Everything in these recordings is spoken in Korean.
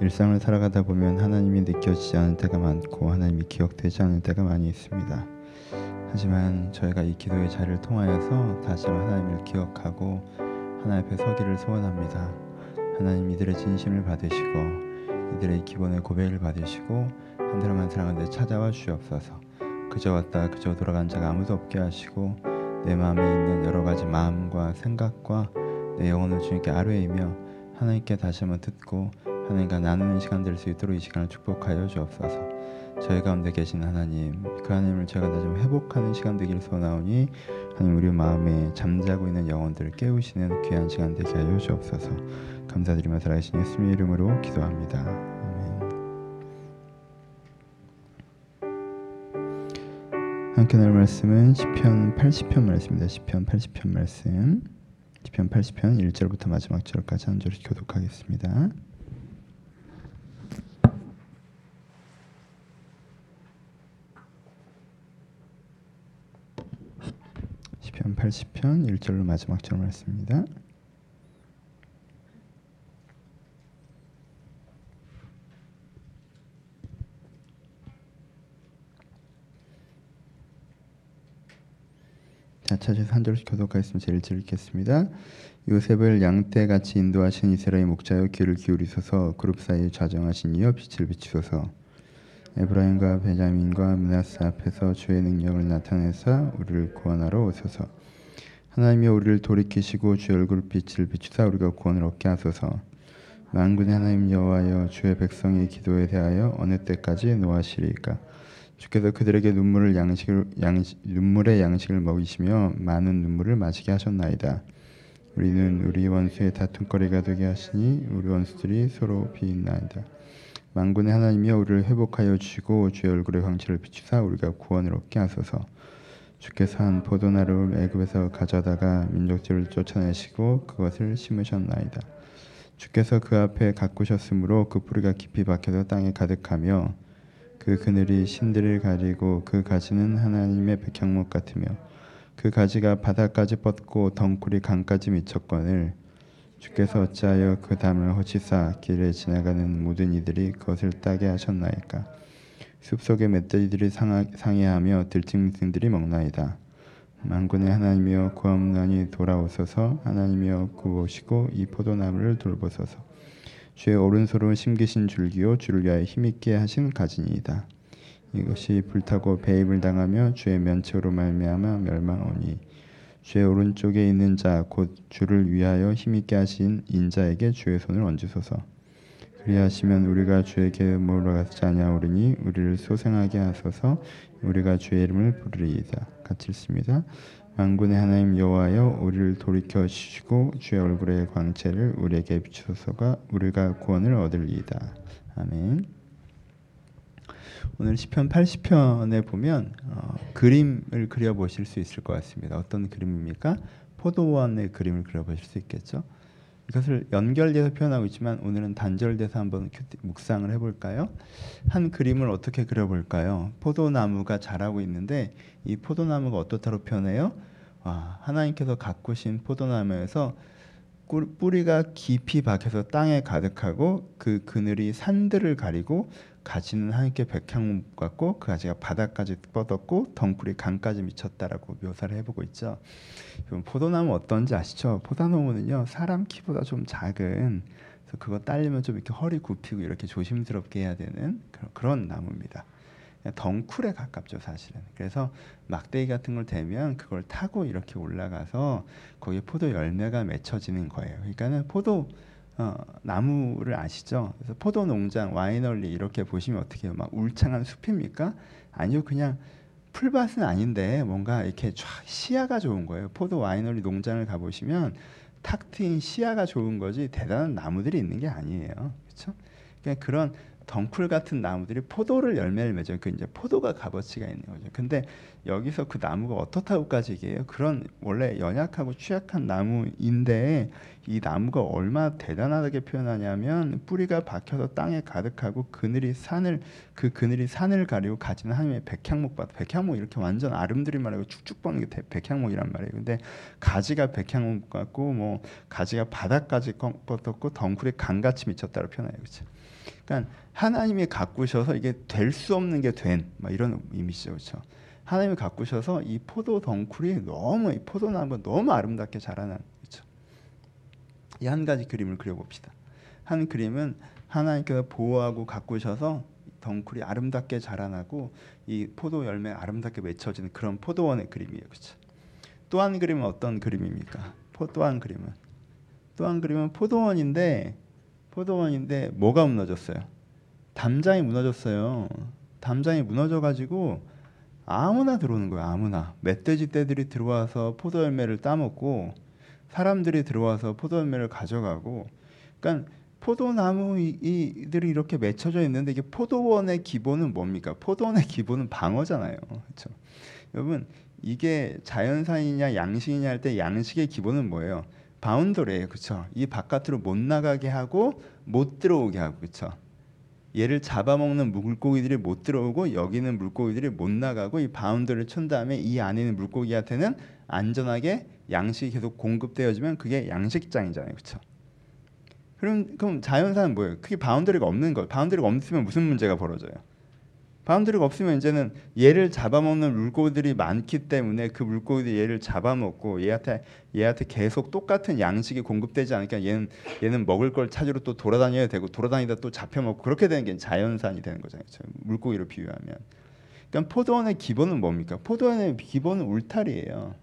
일상을 살아가다 보면 하나님이 느껴지지 않을 때가 많고 하나님이 기억되지 않을 때가 많이 있습니다. 하지만 저희가 이 기도의 자리를 통하여서 다시 하나님을 기억하고 하나님 앞에 서기를 소원합니다. 하나님 이들의 진심을 받으시고 이들의 기본의 고백을 받으시고 한 사람 한 사람 한테 찾아와 주옵소서. 그저 왔다 그저 돌아간 자가 아무도 없게 하시고 내 마음에 있는 여러 가지 마음과 생각과 내 영혼을 주님께 아뢰이며 하나님께 다시 한번 듣고 하나님과 나누는 시간 될 수 있도록 이 시간을 축복하여 주옵소서. 저희 가운데 계신 하나님, 그 하나님을 제가 한번 회복하는 시간 되길 소나오니 하나님 우리 마음에 잠자고 있는 영혼들을 깨우시는 귀한 시간 되게 하여 주옵소서. 감사드리며 살아계신 예수님의 이름으로 기도합니다. 아멘. 함께 나눌 말씀은 시편 80편 말씀입니다. 시편 80편 말씀. 시편 80편 1절부터 마지막 절까지 한 절씩 교독하겠습니다. 시편 80편 1절로 마지막 절 말씀입니다. 자, 찾아서 한 절씩 교독하겠습니다. 제일 절 읽겠습니다. 요셉을 양떼같이 인도하신 이스라엘 목자여 귀를 기울이소서 그룹 사이에 좌정하신 이여 빛을 비추소서 에브라임과 베냐민과 문하스 앞에서 주의 능력을 나타내사 우리를 구원하러 오소서 하나님이 우리를 돌이키시고 주의 얼굴 빛을 비추사 우리가 구원을 얻게 하소서 만군의 하나님 여호와여 주의 백성의 기도에 대하여 어느 때까지 노하시리까 주께서 그들에게 눈물을 양식을 양식, 눈물의 양식을 먹이시며 많은 눈물을 마시게 하셨나이다. 우리는 우리 원수의 다툼거리가 되게 하시니 우리 원수들이 서로 비인나이다. 만군의 하나님이여 우리를 회복하여 주시고 주의 얼굴의 광채를 비추사 우리가 구원을 얻게 하소서. 주께서 한 포도나루를 애굽에서 가져다가 민족들을 쫓아내시고 그것을 심으셨나이다. 주께서 그 앞에 가꾸셨으므로 그 뿌리가 깊이 박혀서 땅에 가득하며 그 그늘이 신들을 가리고 그 가지는 하나님의 백향목 같으며 그 가지가 바다까지 뻗고 덩굴이 강까지 미쳤거늘 주께서 어찌하여 그 담을 허치사 길에 지나가는 모든 이들이 그것을 따게 하셨나이까 숲속의 멧돼지들이 상해하며 들짐승들이 먹나이다. 만군의 하나님이여 구원난이 돌아오소서. 하나님이여 구하시고 이 포도나무를 돌보소서. 주의 오른손으로 심기신 줄기요 주를 위하여 힘있게 하신 가진이다. 이것이 불타고 배임을 당하며 주의 면책으로 말미암아 멸망하니 주의 오른쪽에 있는 자 곧 주를 위하여 힘있게 하신 인자에게 주의 손을 얹으소서 그리하시면 우리가 주에게 몰아가지 아니하오리니 우리를 소생하게 하소서 우리가 주의 이름을 부르리이다 같이 읽습니다 만군의 하나님 여호와여 우리를 돌이켜 주시고 주의 얼굴의 광채를 우리에게 비추소서가 우리가 구원을 얻으리이다 아멘 오늘 시편 80편에 보면 어, 그림을 그려 보실 수 있을 것 같습니다. 어떤 그림입니까? 포도원의 그림을 그려 보실 수 있겠죠. 이것을 연결돼서 표현하고 있지만 오늘은 단절돼서 한번 묵상을 해볼까요? 한 그림을 어떻게 그려볼까요? 포도나무가 자라고 있는데 이 포도나무가 어떻다로 표현해요? 와, 하나님께서 가꾸신 포도나무에서 뿌리가 깊이 박혀서 땅에 가득하고 그 그늘이 산들을 가리고 가지는 하나님께 백향목 같고 그 가지가 바닥까지 뻗었고 덩굴이 강까지 미쳤다라고 묘사를 해보고 있죠. 포도나무 어떤지 아시죠? 포도나무는요 사람 키보다 좀 작은 그래서 그거 딸리면 좀 이렇게 허리 굽히고 이렇게 조심스럽게 해야 되는 그런, 그런 나무입니다. 덩쿨에 가깝죠 사실은. 그래서 막대기 같은 걸 대면 그걸 타고 이렇게 올라가서 거기에 포도 열매가 맺혀지는 거예요. 그러니까는 포도 어, 나무를 아시죠? 그래서 포도 농장, 와이너리 이렇게 보시면 어떻게 해요? 막 울창한 숲입니까? 아니요, 그냥 풀밭은 아닌데 뭔가 이렇게 쫙 시야가 좋은 거예요. 포도 와이너리 농장을 가보시면 탁 트인 시야가 좋은 거지 대단한 나무들이 있는 게 아니에요. 그렇죠? 그냥 그런 덩쿨 같은 나무들이 포도를 열매를 맺어요. 그 이제 포도가 값어치가 있는 거죠. 근데 여기서 그 나무가 어떻다고까지 얘기해요? 그런 원래 연약하고 취약한 나무인데 이 나무가 얼마나 대단하게 표현하냐면 뿌리가 박혀서 땅에 가득하고 그늘이 산을 그 그늘이 산을 가리고 가지는 하나님의 백향목밭 백향목 이렇게 완전 아름드리 말하고 축축 뻗는 게 백향목이란 말이에요. 근데 가지가 백향목 같고 뭐 가지가 바닥까지 뻗었고 덩굴이 강같이 미쳤다고 표현해요. 그렇죠? 그러니까 하나님이 가꾸셔서 이게 될 수 없는 게 된 이런 이미지죠. 그렇죠? 하나님이 가꾸셔서 이 포도 덩쿨이 너무 이 포도나무가 너무 아름답게 자라난 그렇죠? 이 한 가지 그림을 그려봅시다. 한 그림은 하나님께서 보호하고 가꾸셔서 덩쿨이 아름답게 자라나고 이 포도 열매 아름답게 맺혀지는 그런 포도원의 그림이에요. 그렇죠? 또 한 그림은 어떤 그림입니까? 또한 그림은 또 한 그림은 포도원인데 포도원인데 뭐가 무너졌어요? 담장이 무너졌어요. 담장이 무너져 가지고 아무나 들어오는 거예요. 아무나 멧돼지 떼들이 들어와서 포도 열매를 따먹고 사람들이 들어와서 포도 열매를 가져가고 그러니까 포도나무들이 이렇게 맺혀져 있는데 이게 포도원의 기본은 뭡니까? 포도원의 기본은 방어잖아요. 그렇죠? 여러분 이게 자연산이냐 양식이냐 할 때 양식의 기본은 뭐예요? 바운더리예요. 그렇죠? 이 바깥으로 못 나가게 하고 못 들어오게 하고 그렇죠? 얘를 잡아먹는 물고기들이 못 들어오고 여기는 물고기들이 못 나가고 이 boundary를 친 다음에 이 안에 있는 물고기한테는 안전하게 양식이 계속 공급되어지면 그게 양식장이잖아요. 그렇죠? 그럼 그럼 자연사는 뭐예요? 그게 boundary가 없는 거. boundary가 없으면 무슨 문제가 벌어져요? boundary가 없으면 이제는 얘를 잡아먹는 물고기들이 많기 때문에 그 물고기들이 얘를 잡아먹고 얘한테 얘한테 계속 똑같은 양식이 공급되지 않으니까 얘는 얘는 먹을 걸 찾으러 또 돌아다녀야 되고 돌아다니다 또 잡혀먹고 그렇게 되는 게 자연산이 되는 거잖아요. 물고기로 비유하면. 그러니까 포도원의 기본은 뭡니까? 포도원의 기본은 울타리예요.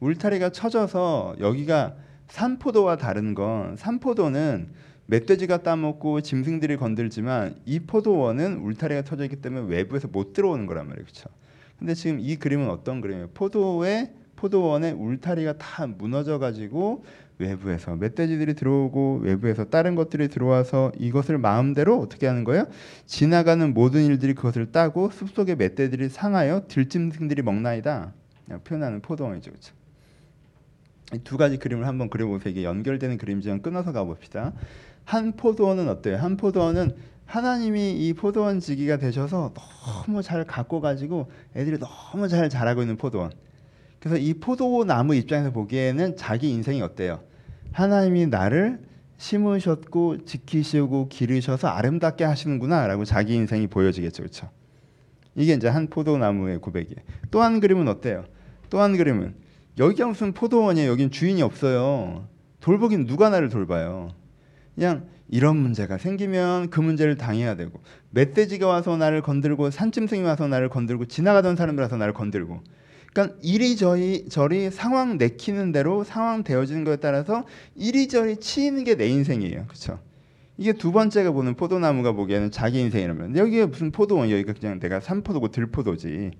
울타리가 쳐져서 여기가 산포도와 다른 건 산포도는 멧돼지가 따먹고 짐승들이 건들지만 이 포도원은 울타리가 터져 있기 때문에 외부에서 못 들어오는 거란 말이에요. 그렇죠? 근데 지금 이 그림은 어떤 그림이에요? 포도의 포도원의 울타리가 다 무너져 가지고 외부에서 멧돼지들이 들어오고 외부에서 다른 것들이 들어와서 이것을 마음대로 어떻게 하는 거예요? 지나가는 모든 일들이 그것을 따고 숲속의 멧돼지들이 상하여 들짐승들이 먹나이다. 표현하는 포도원이죠. 그렇죠? 두 가지 그림을 한번 그려보세요. 이게 연결되는 그림이지만 끊어서 가봅시다. 한 포도원은 어때요? 한 포도원은 하나님이 이 포도원 지기가 되셔서 너무 잘 갖고 가지고 애들이 너무 잘 자라고 있는 포도원. 그래서 이 포도나무 입장에서 보기에는 자기 인생이 어때요? 하나님이 나를 심으셨고 지키시고 기르셔서 아름답게 하시는구나라고 자기 인생이 보여지겠죠, 그렇죠? 이게 이제 한 포도나무의 고백이에요. 또 한 그림은 어때요? 또 한 그림은 여기가 무슨 포도원이에요? 여긴 주인이 없어요. 돌보긴 누가 나를 돌봐요? 그냥 이런 문제가 생기면 그 문제를 당해야 되고 멧돼지가 와서 나를 건들고 산짐승이 와서 나를 건들고 지나가던 사람들 와서 나를 건들고 그러니까 이리저리 저리 상황 내키는 대로 상황 되어지는 것에 따라서 이리저리 치이는 게 내 인생이에요. 그렇죠? 이게 두 번째가 보는 포도나무가 보기에는 자기 인생이라면 여기가 무슨 포도원 여기가 그냥 내가 산포도고 들포도지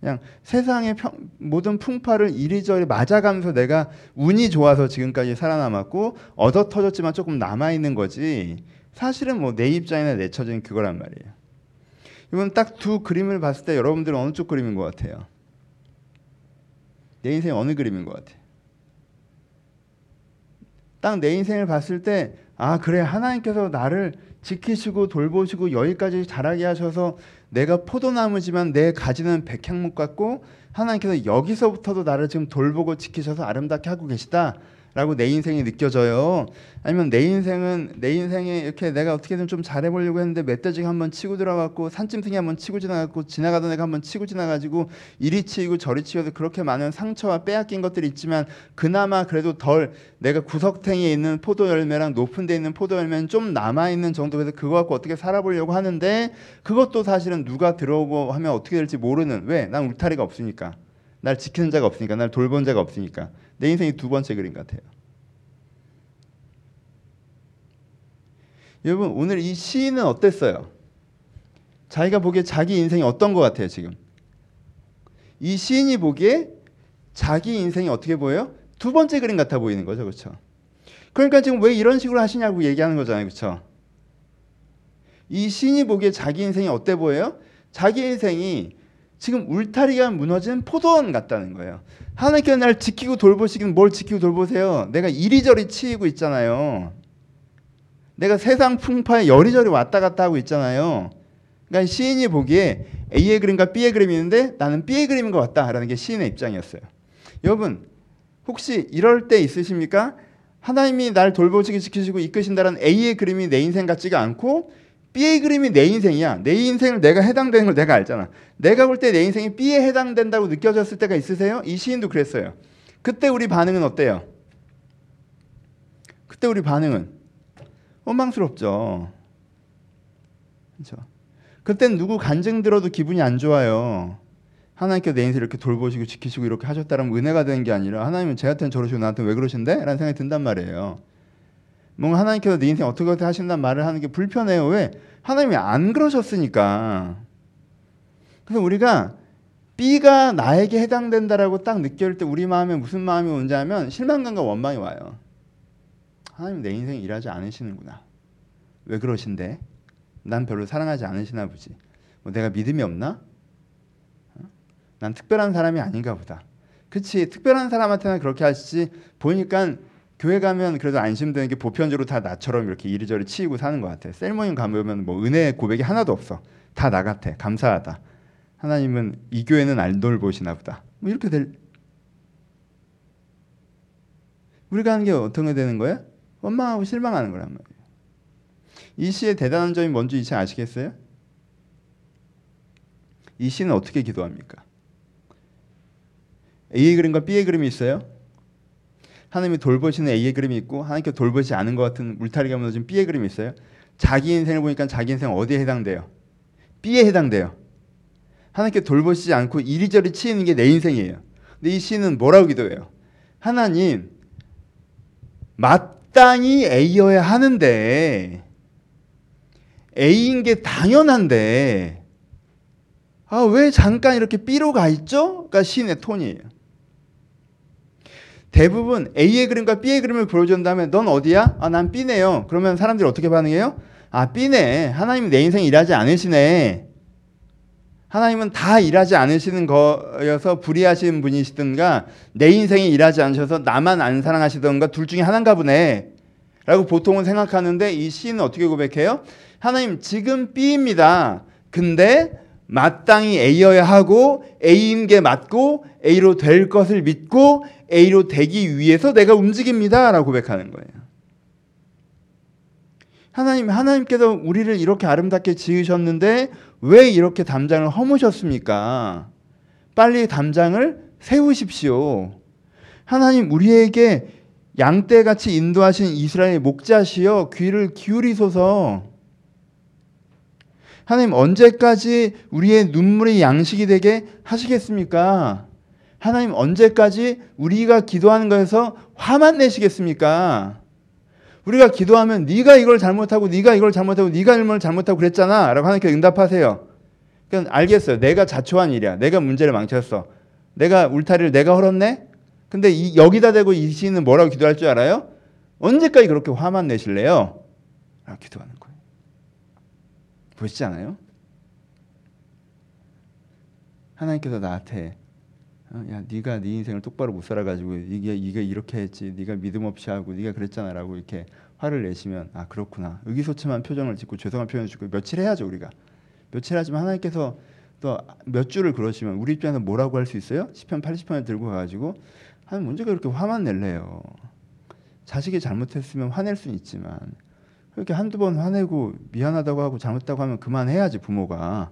그냥 세상의 평, 모든 풍파를 이리저리 맞아가면서 내가 운이 좋아서 지금까지 살아남았고 얻어 터졌지만 조금 남아 있는 거지. 사실은 뭐 내 입장이나 내 처지는 그거란 말이에요. 이건 딱 두 그림을 봤을 때 여러분들은 어느 쪽 그림인 것 같아요? 내 인생 어느 그림인 것 같아요? 딱 내 인생을 봤을 때 아 그래 하나님께서 나를 지키시고 돌보시고 여기까지 자라게 하셔서 내가 포도나무지만 내 가지는 백향목 같고 하나님께서 여기서부터도 나를 지금 돌보고 지키셔서 아름답게 하고 계시다. 라고 내 인생이 느껴져요. 아니면 내 인생은 내 인생에 이렇게 내가 어떻게든 좀 잘해보려고 했는데 멧돼지가 한번 치고 들어갔고 산짐승이 한번 치고 지나갔고 지나가던 애가 한번 치고 지나가지고 이리 치고 저리 치고서 그렇게 많은 상처와 빼앗긴 것들이 있지만 그나마 그래도 덜 내가 구석탱이에 있는 포도 열매랑 높은 데 있는 포도 열매는 좀 남아 있는 정도에서 그거 갖고 어떻게 살아보려고 하는데 그것도 사실은 누가 들어오고 하면 어떻게 될지 모르는 왜? 난 울타리가 없으니까. 날 지키는 자가 없으니까 날 돌본 자가 없으니까 내 인생이 두 번째 그림 같아요. 여러분 오늘 이 시인은 어땠어요? 자기가 보기에 자기 인생이 어떤 것 같아요 지금? 이 시인이 보기에 자기 인생이 어떻게 보여요? 두 번째 그림 같아 보이는 거죠, 그렇죠? 그러니까 지금 왜 이런 식으로 하시냐고 얘기하는 거잖아요, 그렇죠? 이 시인이 보기에 자기 인생이 어때 보여요? 자기 인생이 지금 울타리가 무너진 포도원 같다는 거예요. 하나님께서 날 지키고 돌보시긴 뭘 지키고 돌보세요? 내가 이리저리 치이고 있잖아요. 내가 세상 풍파에 여리저리 왔다 갔다 하고 있잖아요. 그러니까 시인이 보기에 A의 그림과 B의 그림이 있는데 나는 B의 그림인 것 같다라는 게 시인의 입장이었어요. 여러분 혹시 이럴 때 있으십니까? 하나님이 날 돌보시고 지키시고 이끄신다는 A의 그림이 내 인생 같지가 않고 B의 그림이 내 인생이야. 내 인생을 내가 해당되는 걸 내가 알잖아. 내가 볼 때 내 인생이 B에 해당된다고 느껴졌을 때가 있으세요? 이 시인도 그랬어요. 그때 우리 반응은 어때요? 그때 우리 반응은 원망스럽죠. 그렇죠. 그땐 누구 간증 들어도 기분이 안 좋아요. 하나님께 내 인생 이렇게 돌보시고 지키시고 이렇게 하셨다면 은혜가 되는 게 아니라 하나님은 쟤한테는 저러시고 나한테 왜 그러신데? 라는 생각이 든단 말이에요. 뭔가 하나님께서 네 인생 어떻게 어떻게 하신다는 말을 하는 게 불편해요. 왜? 하나님이 안 그러셨으니까. 그래서 우리가 B가 나에게 해당된다라고 딱 느낄 때 우리 마음에 무슨 마음이 하면 실망감과 원망이 와요. 하나님 내 인생 일하지 않으시는구나. 왜 그러신데? 난 별로 사랑하지 않으시나 보지. 뭐 내가 믿음이 없나? 어? 난 특별한 사람이 아닌가 보다. 그치 특별한 사람한테는 그렇게 하시지 보니까 교회 가면 그래도 안심되는 게 보편적으로 다 나처럼 이렇게 이리저리 치이고 사는 것 같아. 셀모임 가면 뭐 은혜 고백이 하나도 없어. 다 나 같아. 감사하다. 하나님은 이 교회는 안 돌보시나 보다. 뭐 이렇게 될 우리가 하는 게 어떻게 되는 거야? 원망하고 실망하는 거란 말이에요. 이 시의 대단한 점이 뭔지 이제 아시겠어요? 이 시는 어떻게 기도합니까? A의 그림과 B의 그림이 있어요. 하나님이 돌보시는 A의 그림이 있고 하나님께 돌보지 않은 것 같은 울타리가 무너진 B의 그림이 있어요. 자기 인생을 보니까 자기 인생 어디에 해당돼요? B에 해당돼요. 하나님께 돌보시지 않고 이리저리 치이는 게 내 인생이에요. 근데 이 시는 뭐라고 기도해요? 하나님 마땅히 A여야 하는데 A인 게 당연한데 아 왜 잠깐 이렇게 B로 가 있죠? 가 시인의 톤이에요. 대부분 A의 그림과 B의 그림을 보여준 다음에 넌 어디야? 아, 난 B네요. 그러면 사람들이 어떻게 반응해요? 아, B네. 하나님이 내 인생 일하지 않으시네. 하나님은 다 일하지 않으시는 거여서 불의하신 분이시든가 내 인생이 일하지 않으셔서 나만 안 사랑하시던가 둘 중에 하나인가 보네. 라고 보통은 생각하는데 이 시인은 어떻게 고백해요? 하나님 지금 B입니다. 근데 마땅히 A여야 하고 A인 게 맞고 A로 될 것을 믿고 A로 되기 위해서 내가 움직입니다라고 고백하는 거예요. 하나님 하나님께서 우리를 이렇게 아름답게 지으셨는데 왜 이렇게 담장을 허무셨습니까? 빨리 담장을 세우십시오. 하나님 우리에게 양떼같이 인도하신 이스라엘 목자시여 귀를 기울이소서. 하나님 언제까지 우리의 눈물이 양식이 되게 하시겠습니까? 하나님 언제까지 우리가 기도하는 것에서 화만 내시겠습니까? 우리가 기도하면 네가 이걸 잘못하고 네가 이걸 잘못하고 네가 이걸 잘못하고 그랬잖아 라고 하나님께 응답하세요. 그러니까 알겠어요. 내가 자초한 일이야. 내가 문제를 망쳤어. 내가 울타리를 내가 헐었네. 근데 이, 여기다 대고 이 시인은 뭐라고 기도할 줄 알아요? 언제까지 그렇게 화만 내실래요? 라고 기도하는. 보시지 않아요? 하나님께서 나한테 어, 야 네가 네 인생을 똑바로 못 살아가지고 이게 이게 이렇게 했지 네가 믿음 없이 하고 네가 그랬잖아라고 이렇게 화를 내시면 아 그렇구나 의기소침한 표정을 짓고 죄송한 표현을 짓고 며칠 해야죠 우리가 며칠 하지만 하나님께서 또몇 줄을 그러시면 우리 입장에서 뭐라고 할 수 있어요? 시편 80편을 들고 가가지고 하나님 언제가 그렇게 화만 낼래요 자식이 잘못했으면 화낼 수는 있지만 그렇게 한두 번 화내고 미안하다고 하고 잘못했다고 하면 그만해야지 부모가.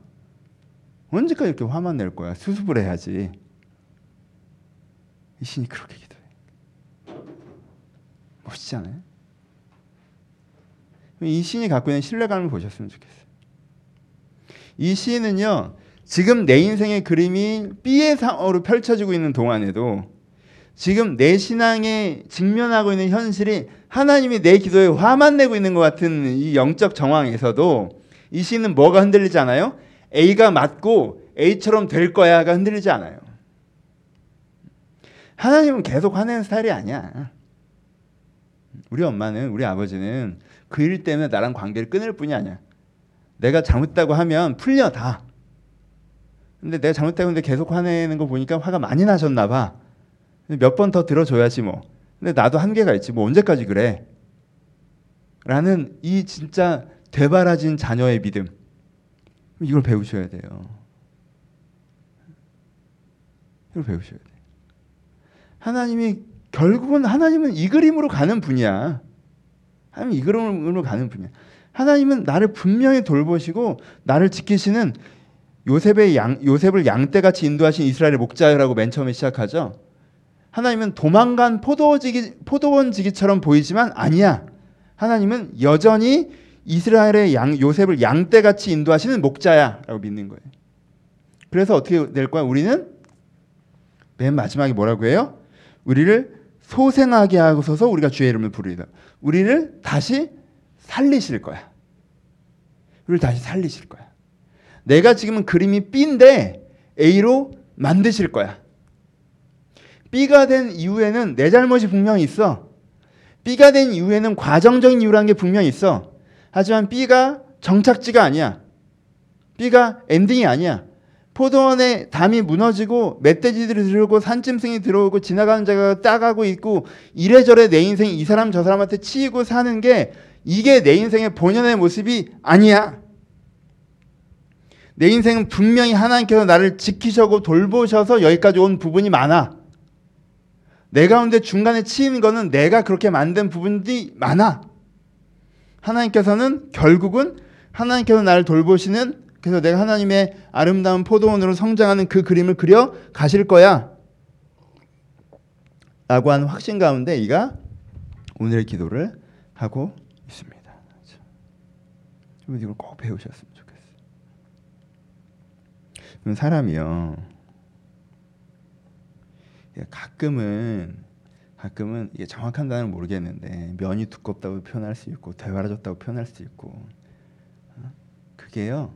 언제까지 이렇게 화만 낼 거야? 수습을 해야지. 이 신이 그렇게 기도해. 멋있지 않아요? 이 신이 갖고 있는 신뢰감을 보셨으면 좋겠어요. 이 시는요 지금 내 인생의 그림이 B의 상으로 펼쳐지고 있는 동안에도 지금 내 신앙에 직면하고 있는 현실이 하나님이 내 기도에 화만 내고 있는 것 같은 이 영적 정황에서도 이 시는 뭐가 흔들리지 않아요? A가 맞고 A처럼 될 거야가 흔들리지 않아요. 하나님은 계속 화내는 스타일이 아니야. 우리 엄마는 우리 아버지는 그 일 때문에 나랑 관계를 끊을 뿐이 아니야. 내가 잘못했다고 하면 풀려 다. 근데 내가 잘못했다고 근데 계속 화내는 거 보니까 화가 많이 나셨나 봐. 몇 번 더 들어줘야지 뭐. 근데 나도 한계가 있지. 뭐 언제까지 그래? 라는 이 진짜 되바라진 자녀의 믿음. 이걸 배우셔야 돼요. 이걸 배우셔야 돼요. 하나님이 결국은 하나님은 이 그림으로 가는 분이야. 하나님 이 그림으로 가는 분이야. 하나님은 나를 분명히 돌보시고 나를 지키시는 요셉의 양 요셉을 양떼같이 인도하신 이스라엘의 목자라고 맨 처음에 시작하죠. 하나님은 도망간 포도원지기 포도원 지기처럼 보이지만 아니야. 하나님은 여전히 이스라엘의 양 요셉을 양떼같이 인도하시는 목자야 라고 믿는 거예요. 그래서 어떻게 될 거야? 우리는 맨 마지막에 뭐라고 해요? 우리를 소생하게 하고서서 우리가 주의 이름을 부르리다. 우리를 다시 살리실 거야. 우리를 다시 살리실 거야. 내가 지금은 그림이 B인데 A로 만드실 거야. B가 된 이후에는 내 잘못이 분명히 있어. B가 된 이후에는 과정적인 이유라는 게 분명히 있어. 하지만 B가 정착지가 아니야. B가 엔딩이 아니야. 포도원에 담이 무너지고 멧돼지들이 들어오고 산짐승이 들어오고 지나가는 자가 따가고 있고 이래저래 내 인생이 이 사람 저 사람한테 치이고 사는 게 이게 내 인생의 본연의 모습이 아니야. 내 인생은 분명히 하나님께서 나를 지키셔고 돌보셔서 여기까지 온 부분이 많아. 내 가운데 중간에 치이는 거는 내가 그렇게 만든 부분들이 많아. 하나님께서는 결국은 하나님께서 나를 돌보시는 그래서 내가 하나님의 아름다운 포도원으로 성장하는 그 그림을 그려 가실 거야. 라고 하는 확신 가운데 이가 오늘의 기도를 하고 있습니다. 이걸 꼭 배우셨으면 좋겠어요. 사람이요. 가끔은 가끔은 이게 정확한 단어는 모르겠는데 면이 두껍다고 표현할 수 있고 대화라졌다고 표현할 수 있고 어? 그게요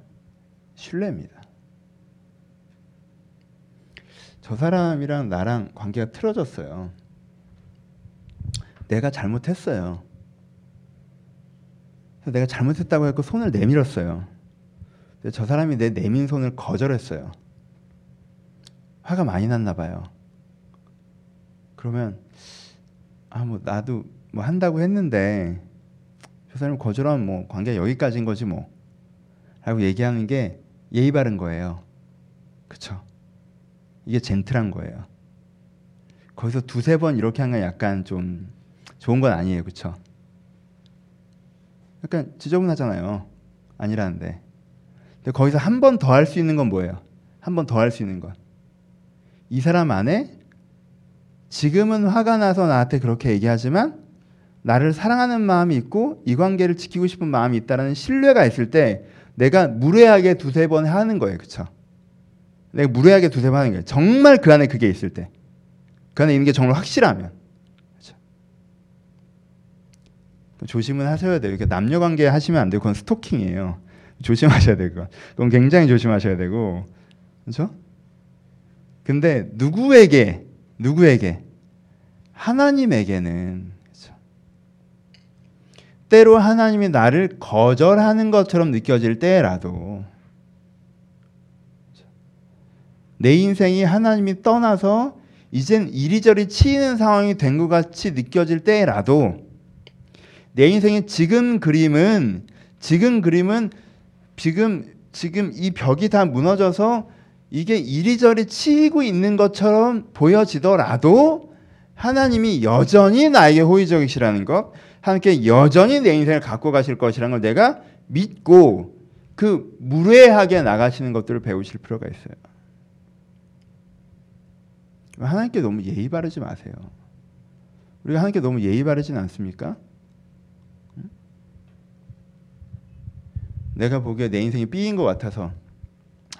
신뢰입니다. 저 사람이랑 나랑 관계가 틀어졌어요. 내가 잘못했어요. 내가 잘못했다고 해서 손을 내밀었어요. 저 사람이 내 내민 손을 거절했어요. 화가 많이 났나 봐요. 그러면 아 뭐 나도 뭐 한다고 했는데 저 사람 거절하면 뭐 관계 여기까지인 거지 뭐 라고 얘기하는 게 예의 바른 거예요. 그쵸? 이게 젠틀한 거예요. 거기서 두세 번 이렇게 하는 건 약간 좀 좋은 건 아니에요. 그쵸? 약간 지저분하잖아요. 아니라는데. 근데 거기서 한 번 더 할 수 있는 건 뭐예요? 한 번 더 할 수 있는 건. 이 사람 안에 지금은 화가 나서 나한테 그렇게 얘기하지만 나를 사랑하는 마음이 있고 이 관계를 지키고 싶은 마음이 있다는 신뢰가 있을 때 내가 무례하게 두세 번 하는 거예요. 그쵸? 내가 무례하게 두세 번 하는 거예요. 정말 그 안에 그게 있을 때. 그 안에 있는 게 정말 확실하면. 그쵸? 조심은 하셔야 돼요. 이렇게 남녀 관계 하시면 안 돼요. 그건 스토킹이에요. 조심하셔야 돼요. 그건. 그건 굉장히 조심하셔야 되고. 그렇죠? 근데 누구에게 누구에게? 하나님에게는. 때로 하나님이 나를 거절하는 것처럼 느껴질 때라도. 내 인생이 하나님이 떠나서 이젠 이리저리 치이는 상황이 된 것 같이 느껴질 때라도 내 인생의 지금 그림은 지금 그림은 지금 지금 이 벽이 다 무너져서 이게 이리저리 치이고 있는 것처럼 보여지더라도 하나님이 여전히 나에게 호의적이시라는 것, 함께 여전히 내 인생을 갖고 가실 것이라는 걸 내가 믿고 그 무례하게 나가시는 것들을 배우실 필요가 있어요. 하나님께 너무 예의 바르지 마세요. 우리가 하나님께 너무 예의 바르진 않습니까? 내가 보기에 내 인생이 삐인 것 같아서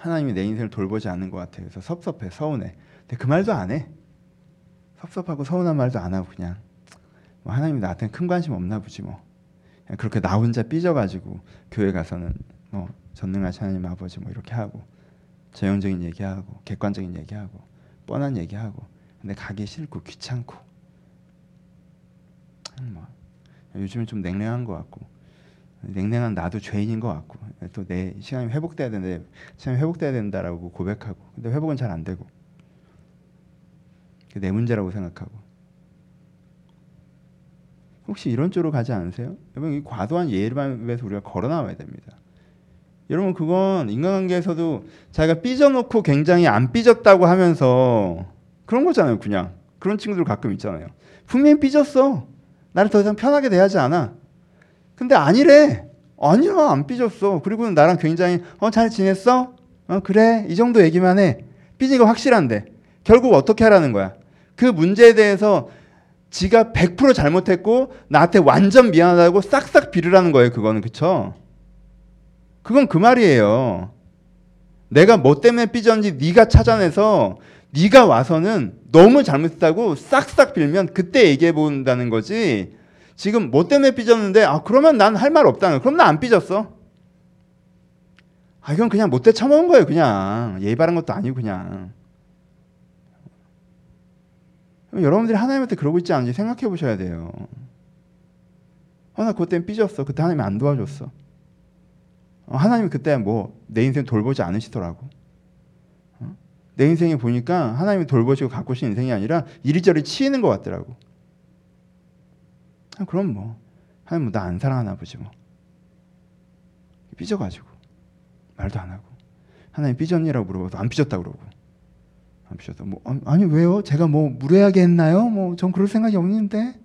하나님이 내 인생을 돌보지 않는 것 같아요. 그래서 섭섭해, 서운해. 근데 그 말도 안 해. 섭섭하고 서운한 말도 안 하고 그냥 뭐 하나님이 나한테 큰 관심 없나 보지 뭐. 그렇게 나 혼자 삐져가지고 교회 가서는 뭐 전능하신 하나님 아버지 뭐 이렇게 하고 전형적인 얘기하고 객관적인 얘기하고 뻔한 얘기하고 근데 가기 싫고 귀찮고 뭐 요즘은 좀 냉랭한 것 같고 냉랭한 나도 죄인인 것 같고 또 내 시간이 회복돼야 되는데 시간이 회복돼야 된다라고 고백하고 근데 회복은 잘 안 되고 내 문제라고 생각하고 혹시 이런 쪽으로 가지 않으세요? 여러분 이 과도한 예반에서 우리가 걸어 나와야 됩니다. 여러분 그건 인간관계에서도 자기가 삐져놓고 굉장히 안 삐졌다고 하면서 그런 거잖아요. 그냥 그런 친구들 가끔 있잖아요. 분명히 삐졌어. 나를 더 이상 편하게 대하지 않아. 근데 아니래. 아니야 안 삐졌어. 그리고 나랑 굉장히 어 잘 지냈어? 어 그래 이 정도 얘기만 해. 삐진 거 확실한데 결국 어떻게 하라는 거야? 그 문제에 대해서 지가 100% 잘못했고 나한테 완전 미안하다고 싹싹 빌으라는 거예요. 그거는 그쵸? 그건 그 말이에요. 내가 뭐 때문에 삐졌는지 네가 찾아내서 네가 와서는 너무 잘못했다고 싹싹 빌면 그때 얘기해 본다는 거지. 지금 뭐 때문에 삐졌는데 아 그러면 난 할 말 없다는 거. 그럼 나 안 삐졌어. 아 이건 그냥 못돼 처먹은 거예요. 그냥 예의 바른 것도 아니고 그냥. 여러분들이 하나님한테 그러고 있지 않은지 생각해 보셔야 돼요. 어, 나 그때 삐졌어. 그때 하나님이 안 도와줬어. 어, 하나님이 그때 뭐 내 인생 돌보지 않으시더라고. 어? 내 인생에 보니까 하나님이 돌보시고 가꾸신 인생이 아니라 이리저리 치이는 것 같더라고. 아, 그럼 뭐 하나님 뭐 나 안 사랑하나 보지 뭐. 삐져가지고 말도 안 하고 하나님 삐졌니라고 물어봐도 안 삐졌다 그러고 안 삐졌다. 뭐 아니 왜요? 제가 뭐 무례하게 했나요? 뭐 전 그럴 생각이 없는데.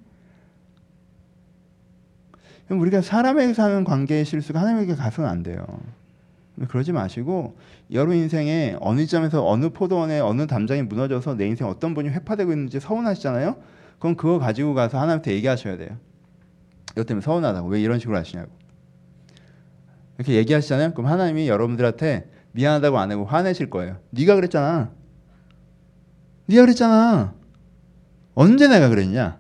우리가 사람에게 사는 관계의 실수가 하나님에게 가서는 안 돼요. 그러지 마시고 여러분 인생에 어느 점에서 어느 포도원에 어느 담장이 무너져서 내 인생 어떤 분이 회파되고 있는지 서운하시잖아요. 그럼 그거 가지고 가서 하나님한테 얘기하셔야 돼요. 이것 때문에 서운하다고 왜 이런 식으로 하시냐고. 이렇게 얘기하시잖아요. 그럼 하나님이 여러분들한테 미안하다고 안 하고 화내실 거예요. 네가 그랬잖아. 네가 그랬잖아. 언제 내가 그랬냐?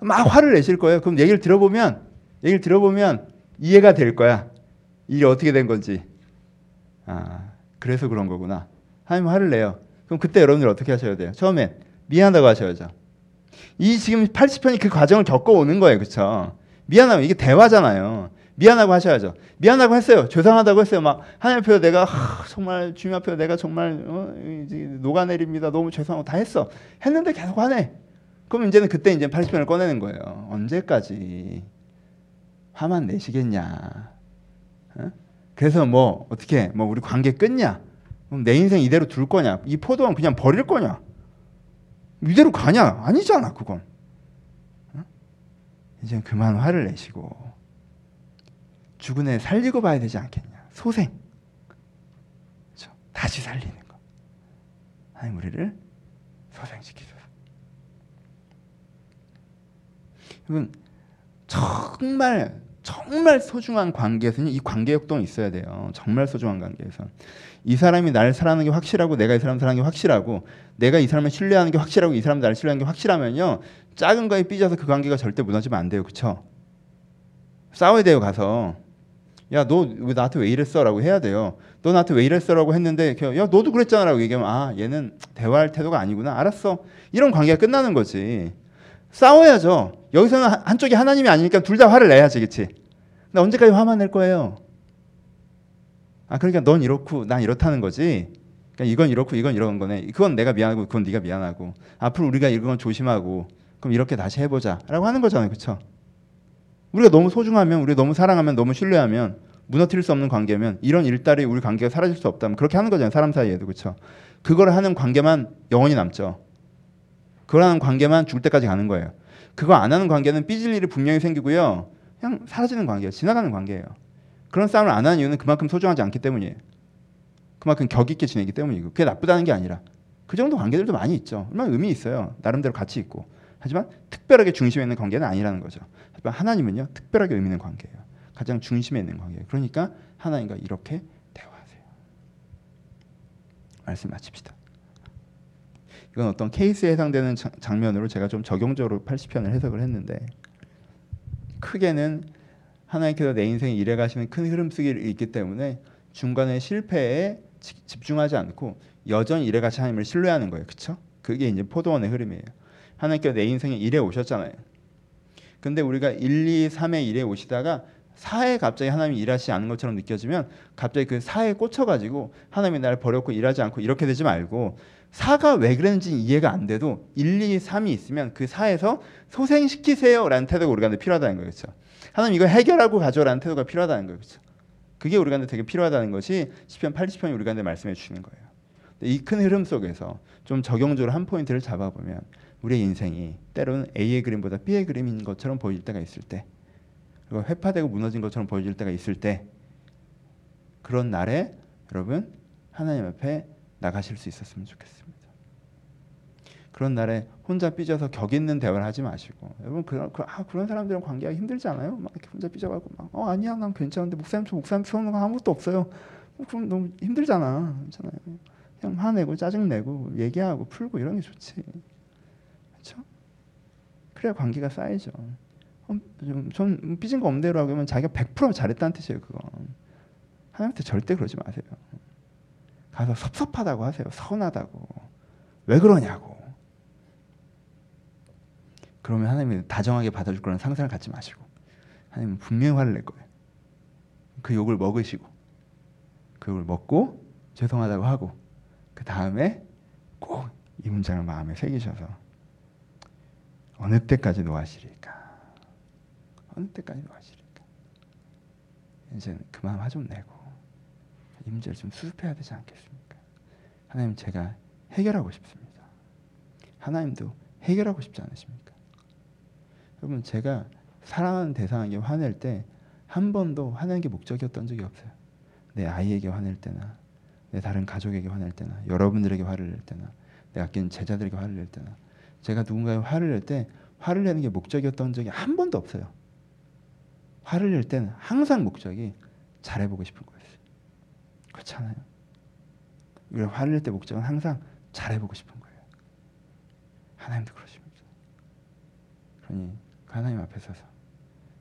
막 화를 내실 거예요. 그럼 얘기를 들어보면 얘기를 들어보면 이해가 될 거야. 일이 어떻게 된 건지. 아, 그래서 그런 거구나. 하나님 화를 내요. 그럼 그때 여러분들 어떻게 하셔야 돼요? 처음엔 미안하다고 하셔야죠. 이 지금 80편이 그 과정을 겪어오는 거예요. 그렇죠? 미안하면 이게 대화잖아요. 미안하고 하셔야죠. 미안하고 했어요. 죄송하다고 했어요. 막 하나님 앞에 내가 하, 정말 주님 앞에 내가 정말 어, 녹아내립니다. 너무 죄송하고 다 했어. 했는데 계속 하네. 그럼 이제는 그때 이제 80편을 꺼내는 거예요. 언제까지 화만 내시겠냐? 어? 그래서 뭐 어떻게 뭐 우리 관계 끝냐? 그럼 내 인생 이대로 둘 거냐? 이 포도원 그냥 버릴 거냐? 이대로 가냐? 아니잖아 그건. 어? 이제 그만 화를 내시고 죽은 애 살리고 봐야 되지 않겠냐? 소생. 그렇죠? 다시 살리는 거. 하나님 우리를 소생시키소서. 여러분 정말 정말 소중한 관계에서는 이 관계 역동이 있어야 돼요. 정말 소중한 관계에서 이 사람이 나를 사랑하는 게 확실하고 내가 이 사람 사랑하는 게 확실하고 내가 이 사람을 신뢰하는 게 확실하고 이 사람 나를 신뢰하는 게 확실하면요 작은 거에 삐져서 그 관계가 절대 무너지면 안 돼요, 그렇죠? 싸워야 돼요 가서 야 너 왜 나한테 왜 이랬어라고 해야 돼요. 너 나한테 왜 이랬어라고 했는데 야 너도 그랬잖아라고 얘기하면 아 얘는 대화할 태도가 아니구나 알았어 이런 관계가 끝나는 거지. 싸워야죠. 여기서는 한쪽이 하나님이 아니니까 둘 다 화를 내야지, 그렇지? 근데 언제까지 화만 낼 거예요? 아 그러니까 넌 이렇고 난 이렇다는 거지. 그러니까 이건 이렇고 이건 이런 거네. 그건 내가 미안하고 그건 네가 미안하고 앞으로 우리가 이건 조심하고 그럼 이렇게 다시 해보자라고 하는 거잖아요, 그렇죠? 우리가 너무 소중하면, 우리가 너무 사랑하면, 너무 신뢰하면 무너뜨릴 수 없는 관계면 이런 일달이 우리 관계가 사라질 수 없다면 그렇게 하는 거잖아요, 사람 사이에도 그렇죠? 그걸 하는 관계만 영원히 남죠. 그걸 하는 관계만 죽을 때까지 가는 거예요. 그거 안 하는 관계는 삐질 일이 분명히 생기고요. 그냥 사라지는 관계예요. 지나가는 관계예요. 그런 싸움을 안 하는 이유는 그만큼 소중하지 않기 때문이에요. 그만큼 격 있게 지내기 때문이고 그게 나쁘다는 게 아니라 그 정도 관계들도 많이 있죠. 얼마나 의미 있어요. 나름대로 가치 있고. 하지만 특별하게 중심에 있는 관계는 아니라는 거죠. 하지만 하나님은요 특별하게 의미 있는 관계예요. 가장 중심에 있는 관계예요. 그러니까 하나님과 이렇게 대화하세요. 말씀 마칩시다. 이건 어떤 케이스에 해당되는 장면으로 제가 좀 적용적으로 80편을 해석을 했는데 크게는 하나님께서 내 인생에 일해 가시는 큰 흐름 속에 있기 때문에 중간에 실패에 집중하지 않고 여전히 일해 가시 하나님을 신뢰하는 거예요. 그렇죠? 그게 이제 포도원의 흐름이에요. 하나님께서 내 인생에 일해 오셨잖아요. 근데 우리가 1, 2, 3의 일에 오시다가 사에 갑자기 하나님이 일하시지 않는 것처럼 느껴지면 갑자기 그 사에 꽂혀가지고 하나님이 나를 버렸고 일하지 않고 이렇게 되지 말고 사가 왜 그랬는지 이해가 안 돼도 1, 2, 3이 있으면 그 사에서 소생시키세요라는 태도가 우리가 필요하다는 거죠. 그렇죠? 하나님 이거 해결하고 가져라는 태도가 필요하다는 거죠. 그렇죠? 그게 우리가 되게 필요하다는 것이 시편 80편이 우리가 말씀해 주시는 거예요. 이 큰 흐름 속에서 좀 적용적으로 한 포인트를 잡아보면 우리의 인생이 때로는 A의 그림보다 B의 그림인 것처럼 보일 때가 있을 때 그리고 회파되고 무너진 것처럼 보여질 때가 있을 때 그런 날에 여러분 하나님 앞에 나가실 수 있었으면 좋겠습니다. 그런 날에 혼자 삐져서 격 있는 대화를 하지 마시고 여러분 그런 그, 아, 그런 사람들은 관계하기 힘들지 않아요? 막 이렇게 혼자 삐져가고 막어 아니야 난 괜찮은데 목사님 저 목사님 거 아무것도 없어요. 어, 그럼 너무 힘들잖아, 괜찮아요. 그냥 화내고 짜증 내고 얘기하고 풀고 이런 게 좋지, 그렇죠? 그래야 관계가 쌓이죠. 어, 좀, 삐진 거 없대로라고 하면 자기가 100% 잘했다는 뜻이에요. 그거 하나님한테 절대 그러지 마세요. 가서 섭섭하다고 하세요. 서운하다고. 왜 그러냐고. 그러면 하나님이 다정하게 받아줄 거라는 상상을 갖지 마시고 하나님은 분명히 화를 낼 거예요. 그 욕을 먹으시고 그 욕을 먹고 죄송하다고 하고 그 다음에 꼭 이 문장을 마음에 새기셔서 어느 때까지 노하시리까 어느 때까지 노하시리까 이제 그만 화 좀 내고 이 문제를 좀 수습해야 되지 않겠습니까? 하나님 제가 해결하고 싶습니다. 하나님도 해결하고 싶지 않으십니까? 여러분 제가 사랑하는 대상에게 화낼 때 한 번도 화내는 게 목적이었던 적이 없어요. 내 아이에게 화낼 때나 내 다른 가족에게 화낼 때나 여러분들에게 화를 낼 때나 내 아끼는 제자들에게 화를 낼 때나 제가 누군가에 화를 낼 때 화를 내는 게 목적이었던 적이 한 번도 없어요. 화를 낼 때는 항상 목적이 잘해보고 싶은 거였어요. 그렇잖아요. 우리가 화를 낼 때 목적은 항상 잘해보고 싶은 거예요. 하나님도 그러십니다. 그러니 하나님 앞에 서서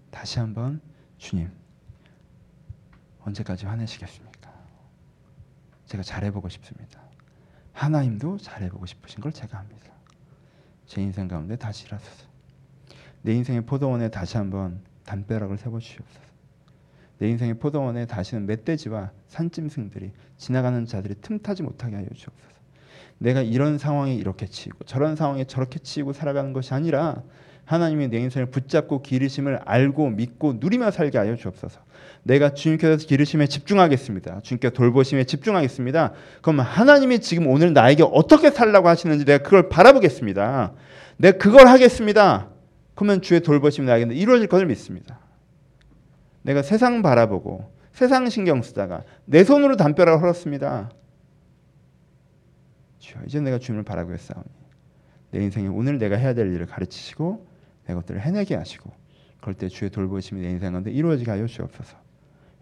다시 한번 주님 언제까지 화내시겠습니까? 제가 잘해보고 싶습니다. 하나님도 잘해보고 싶으신 걸 제가 합니다. 제 인생 가운데 다시 일하소서. 내 인생의 포도원에 다시 한번 담벼락을 세워주시옵소서. 내 인생의 포도원에 다시는 멧돼지와 산짐승들이 지나가는 자들이 틈타지 못하게 하여 주옵소서. 내가 이런 상황에 이렇게 치이고 저런 상황에 저렇게 치이고 살아가는 것이 아니라 하나님이 내 인생을 붙잡고 기르심을 알고 믿고 누리며 살게 하여 주옵소서. 내가 주님께서 기르심에 집중하겠습니다. 주님께 돌보심에 집중하겠습니다. 그럼 하나님이 지금 오늘 나에게 어떻게 살라고 하시는지 내가 그걸 바라보겠습니다. 내가 그걸 하겠습니다. 그러면 주의 돌보심이 나에게 이루어질 것을 믿습니다. 내가 세상 바라보고 세상 신경 쓰다가 내 손으로 담벼락을 헐었습니다. 주여 이제 내가 주님을 바라보겠사오니 내 인생에 오늘 내가 해야 될 일을 가르치시고 내 것들을 해내게 하시고 그럴 때 주의 돌보심이 내 인생 가운데 이루어지게 하여 주옵소서.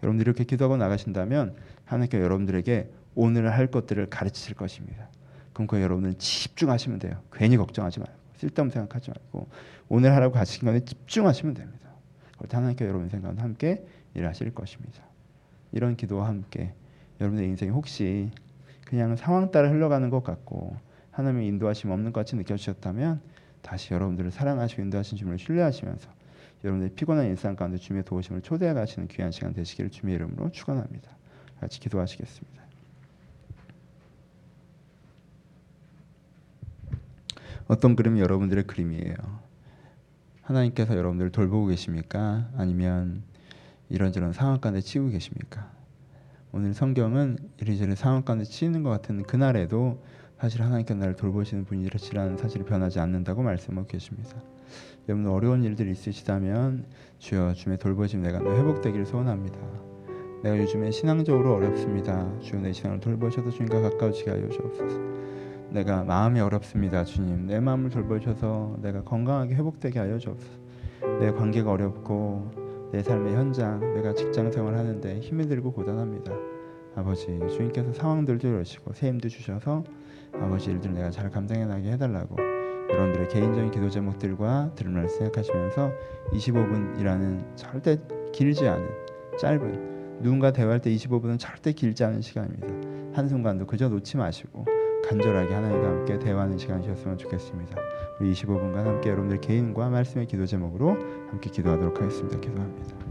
여러분들 이렇게 기도하고 나가신다면 하나님께 여러분들에게 오늘 할 것들을 가르치실 것입니다. 그럼 그 여러분은 집중하시면 돼요. 괜히 걱정하지 말고 쓸데없는 생각하지 말고 오늘 하라고 가신 것에 집중하시면 됩니다. 그럴 때 하나님께 여러분 생각은 함께 일하실 것입니다. 이런 기도와 함께 여러분의 인생이 혹시 그냥 상황 따라 흘러가는 것 같고 하나님의 인도하심 없는 것 같이 느껴지셨다면 다시 여러분들을 사랑하시고 인도하신 주님을 신뢰하시면서 여러분들의 피곤한 일상 가운데 주님의 도우심을 초대해 가시는 귀한 시간 되시기를 주님의 이름으로 축원합니다. 같이 기도하시겠습니다. 어떤 그림이 여러분들의 그림이에요? 하나님께서 여러분들을 돌보고 계십니까? 아니면 이런저런 상황 가운데 치고 계십니까? 오늘 성경은 이리저리 상황 가운데 치는 것 같은 그날에도 사실 하나님께 나를 돌보시는 분이시라는 사실이 변하지 않는다고 말씀하고 계십니다. 여러분 어려운 일들이 있으시다면 주여 주의 돌보심 내가 회복되기를 소원합니다. 내가 요즘에 신앙적으로 어렵습니다. 주여 내 신앙을 돌보셔서 주님과 가까워지게 하여 주옵소서. 내가 마음이 어렵습니다. 주님 내 마음을 돌보셔서 내가 건강하게 회복되게 하여 주옵소서. 내 관계가 어렵고 내 삶의 현장 내가 직장 생활하는데 힘이 들고 고단합니다. 아버지 주님께서 상황들도 새 힘도 주셔서 아버지 일들 내가 잘 감당해 나게 해달라고 여러분들의 개인적인 기도 제목들과 들음을 생각하시면서 25분이라는 절대 길지 않은 짧은 누군가 대화할 때 25분은 절대 길지 않은 시간입니다. 한순간도 그저 놓지 마시고 간절하게 하나님과 함께 대화하는 시간이셨으면 좋겠습니다. 우리 25분간 함께 여러분들 개인과 말씀의 기도 제목으로 함께 기도하도록 하겠습니다. 기도합니다.